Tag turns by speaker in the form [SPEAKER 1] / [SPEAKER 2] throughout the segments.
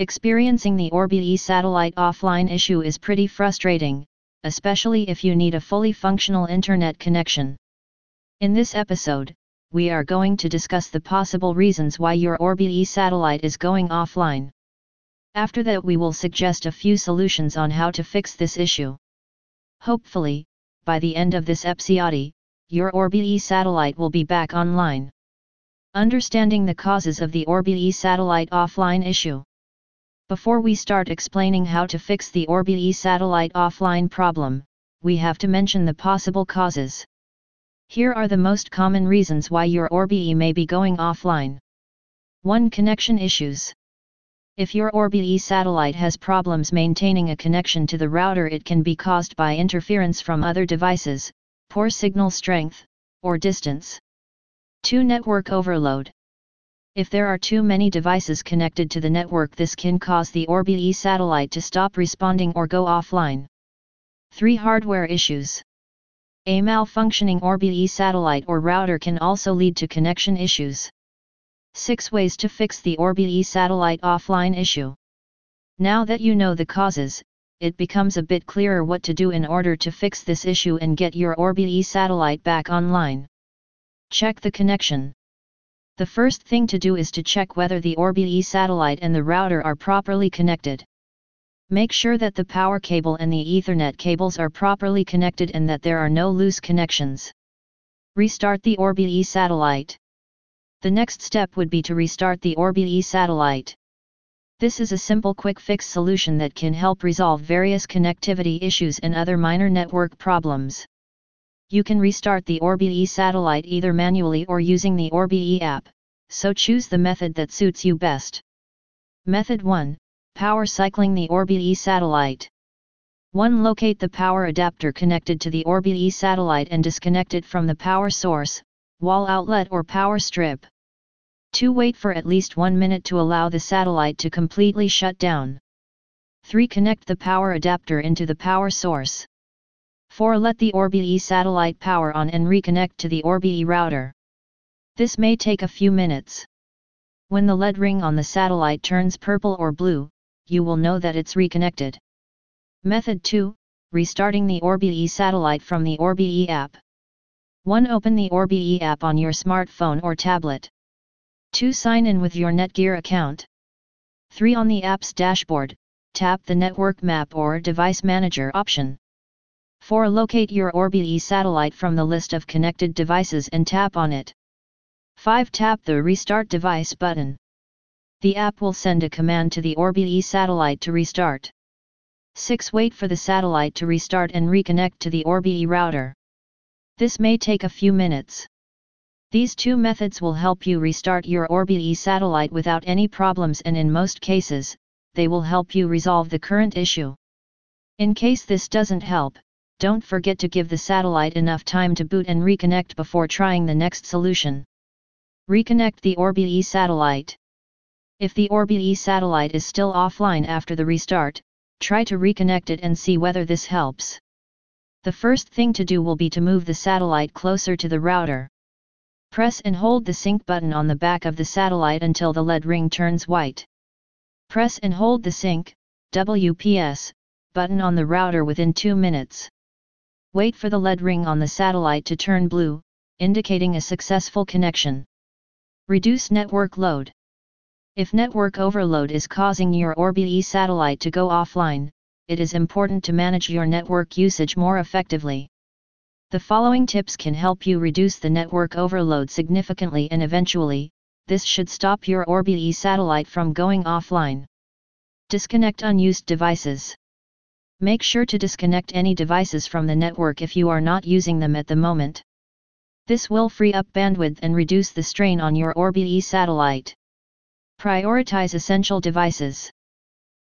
[SPEAKER 1] Experiencing the Orbi satellite offline issue is pretty frustrating, especially if you need a fully functional internet connection. In this episode, we are going to discuss the possible reasons why your Orbi satellite is going offline. After that we will suggest a few solutions on how to fix this issue. Hopefully, by the end of this episode, your Orbi satellite will be back online. Understanding the causes of the Orbi satellite offline issue. Before we start explaining how to fix the Orbi satellite offline problem, we have to mention the possible causes. Here are the most common reasons why your Orbi may be going offline. 1. Connection issues. If your Orbi satellite has problems maintaining a connection to the router it can be caused by interference from other devices, poor signal strength, or distance. 2. Network overload. If there are too many devices connected to the network this can cause the Orbi satellite to stop responding or go offline. 3. Hardware issues. A malfunctioning Orbi satellite or router can also lead to connection issues. 6 Ways to fix the Orbi satellite offline issue. Now that you know the causes, it becomes a bit clearer what to do in order to fix this issue and get your Orbi satellite back online. Check the connection. The first thing to do is to check whether the Orbi satellite and the router are properly connected. Make sure that the power cable and the Ethernet cables are properly connected and that there are no loose connections. Restart the Orbi satellite. The next step would be to restart the Orbi satellite. This is a simple quick fix solution that can help resolve various connectivity issues and other minor network problems. You can restart the Orbi satellite either manually or using the Orbi app, so choose the method that suits you best. Method 1 Power cycling the Orbi satellite. 1. Locate the power adapter connected to the Orbi satellite and disconnect it from the power source, wall outlet or power strip. 2. Wait for at least 1 minute to allow the satellite to completely shut down. 3. Connect the power adapter into the power source. 4. Let the Orbi satellite power on and reconnect to the Orbi router. This may take a few minutes. When the LED ring on the satellite turns purple or blue, you will know that it's reconnected. Method 2, restarting the Orbi satellite from the Orbi app. 1. Open the Orbi app on your smartphone or tablet. 2. Sign in with your Netgear account. 3. On the app's dashboard, tap the Network Map or Device Manager option. 4. Locate your Orbi satellite from the list of connected devices and tap on it. 5. Tap the Restart Device button. The app will send a command to the Orbi satellite to restart. 6. Wait for the satellite to restart and reconnect to the Orbi router. This may take a few minutes. These two methods will help you restart your Orbi satellite without any problems and in most cases, they will help you resolve the current issue. In case this doesn't help, don't forget to give the satellite enough time to boot and reconnect before trying the next solution. Reconnect the Orbi E satellite. If the Orbi E satellite is still offline after the restart, try to reconnect it and see whether this helps. The first thing to do will be to move the satellite closer to the router. Press and hold the sync button on the back of the satellite until the LED ring turns white. Press and hold the sync, WPS, button on the router within 2 minutes. Wait for the LED ring on the satellite to turn blue, indicating a successful connection. Reduce network load. If network overload is causing your Orbi satellite to go offline, it is important to manage your network usage more effectively. The following tips can help you reduce the network overload significantly and eventually, this should stop your Orbi satellite from going offline. Disconnect unused devices. Make sure to disconnect any devices from the network if you are not using them at the moment. This will free up bandwidth and reduce the strain on your Orbi satellite. Prioritize essential devices.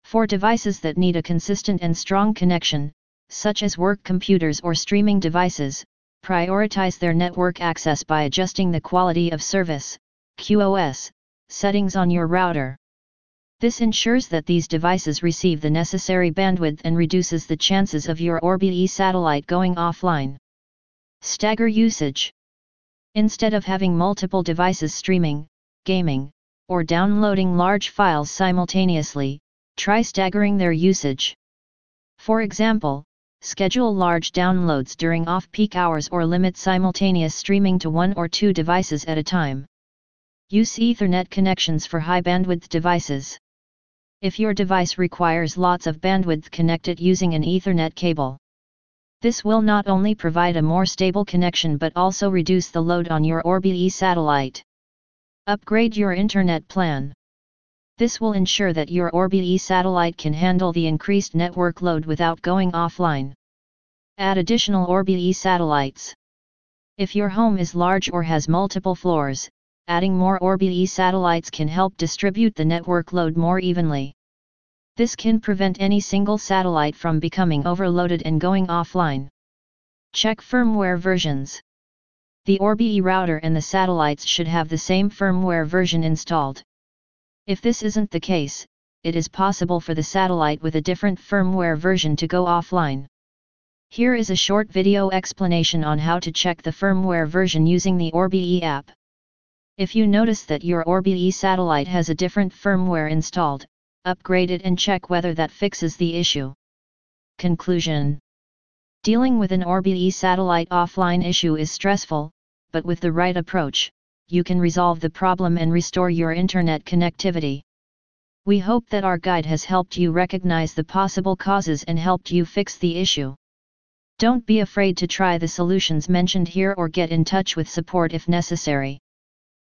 [SPEAKER 1] For devices that need a consistent and strong connection, such as work computers or streaming devices, prioritize their network access by adjusting the quality of service QoS, settings on your router. This ensures that these devices receive the necessary bandwidth and reduces the chances of your Orbi satellite going offline. Stagger usage. Instead of having multiple devices streaming, gaming, or downloading large files simultaneously, try staggering their usage. For example, schedule large downloads during off-peak hours or limit simultaneous streaming to one or two devices at a time. Use Ethernet connections for high-bandwidth devices. If your device requires lots of bandwidth connect it using an Ethernet cable. This will not only provide a more stable connection but also reduce the load on your Orbi satellite. Upgrade your internet plan. This will ensure that your Orbi satellite can handle the increased network load without going offline. Add additional Orbi satellites. If your home is large or has multiple floors, adding more Orbi satellites can help distribute the network load more evenly. This can prevent any single satellite from becoming overloaded and going offline. Check firmware versions. The Orbi router and the satellites should have the same firmware version installed. If this isn't the case, it is possible for the satellite with a different firmware version to go offline. Here is a short video explanation on how to check the firmware version using the Orbi app. If you notice that your Orbi satellite has a different firmware installed, upgrade it and check whether that fixes the issue. Conclusion Dealing with an Orbi satellite offline issue is stressful, but with the right approach, you can resolve the problem and restore your internet connectivity. We hope that our guide has helped you recognize the possible causes and helped you fix the issue. Don't be afraid to try the solutions mentioned here or get in touch with support if necessary.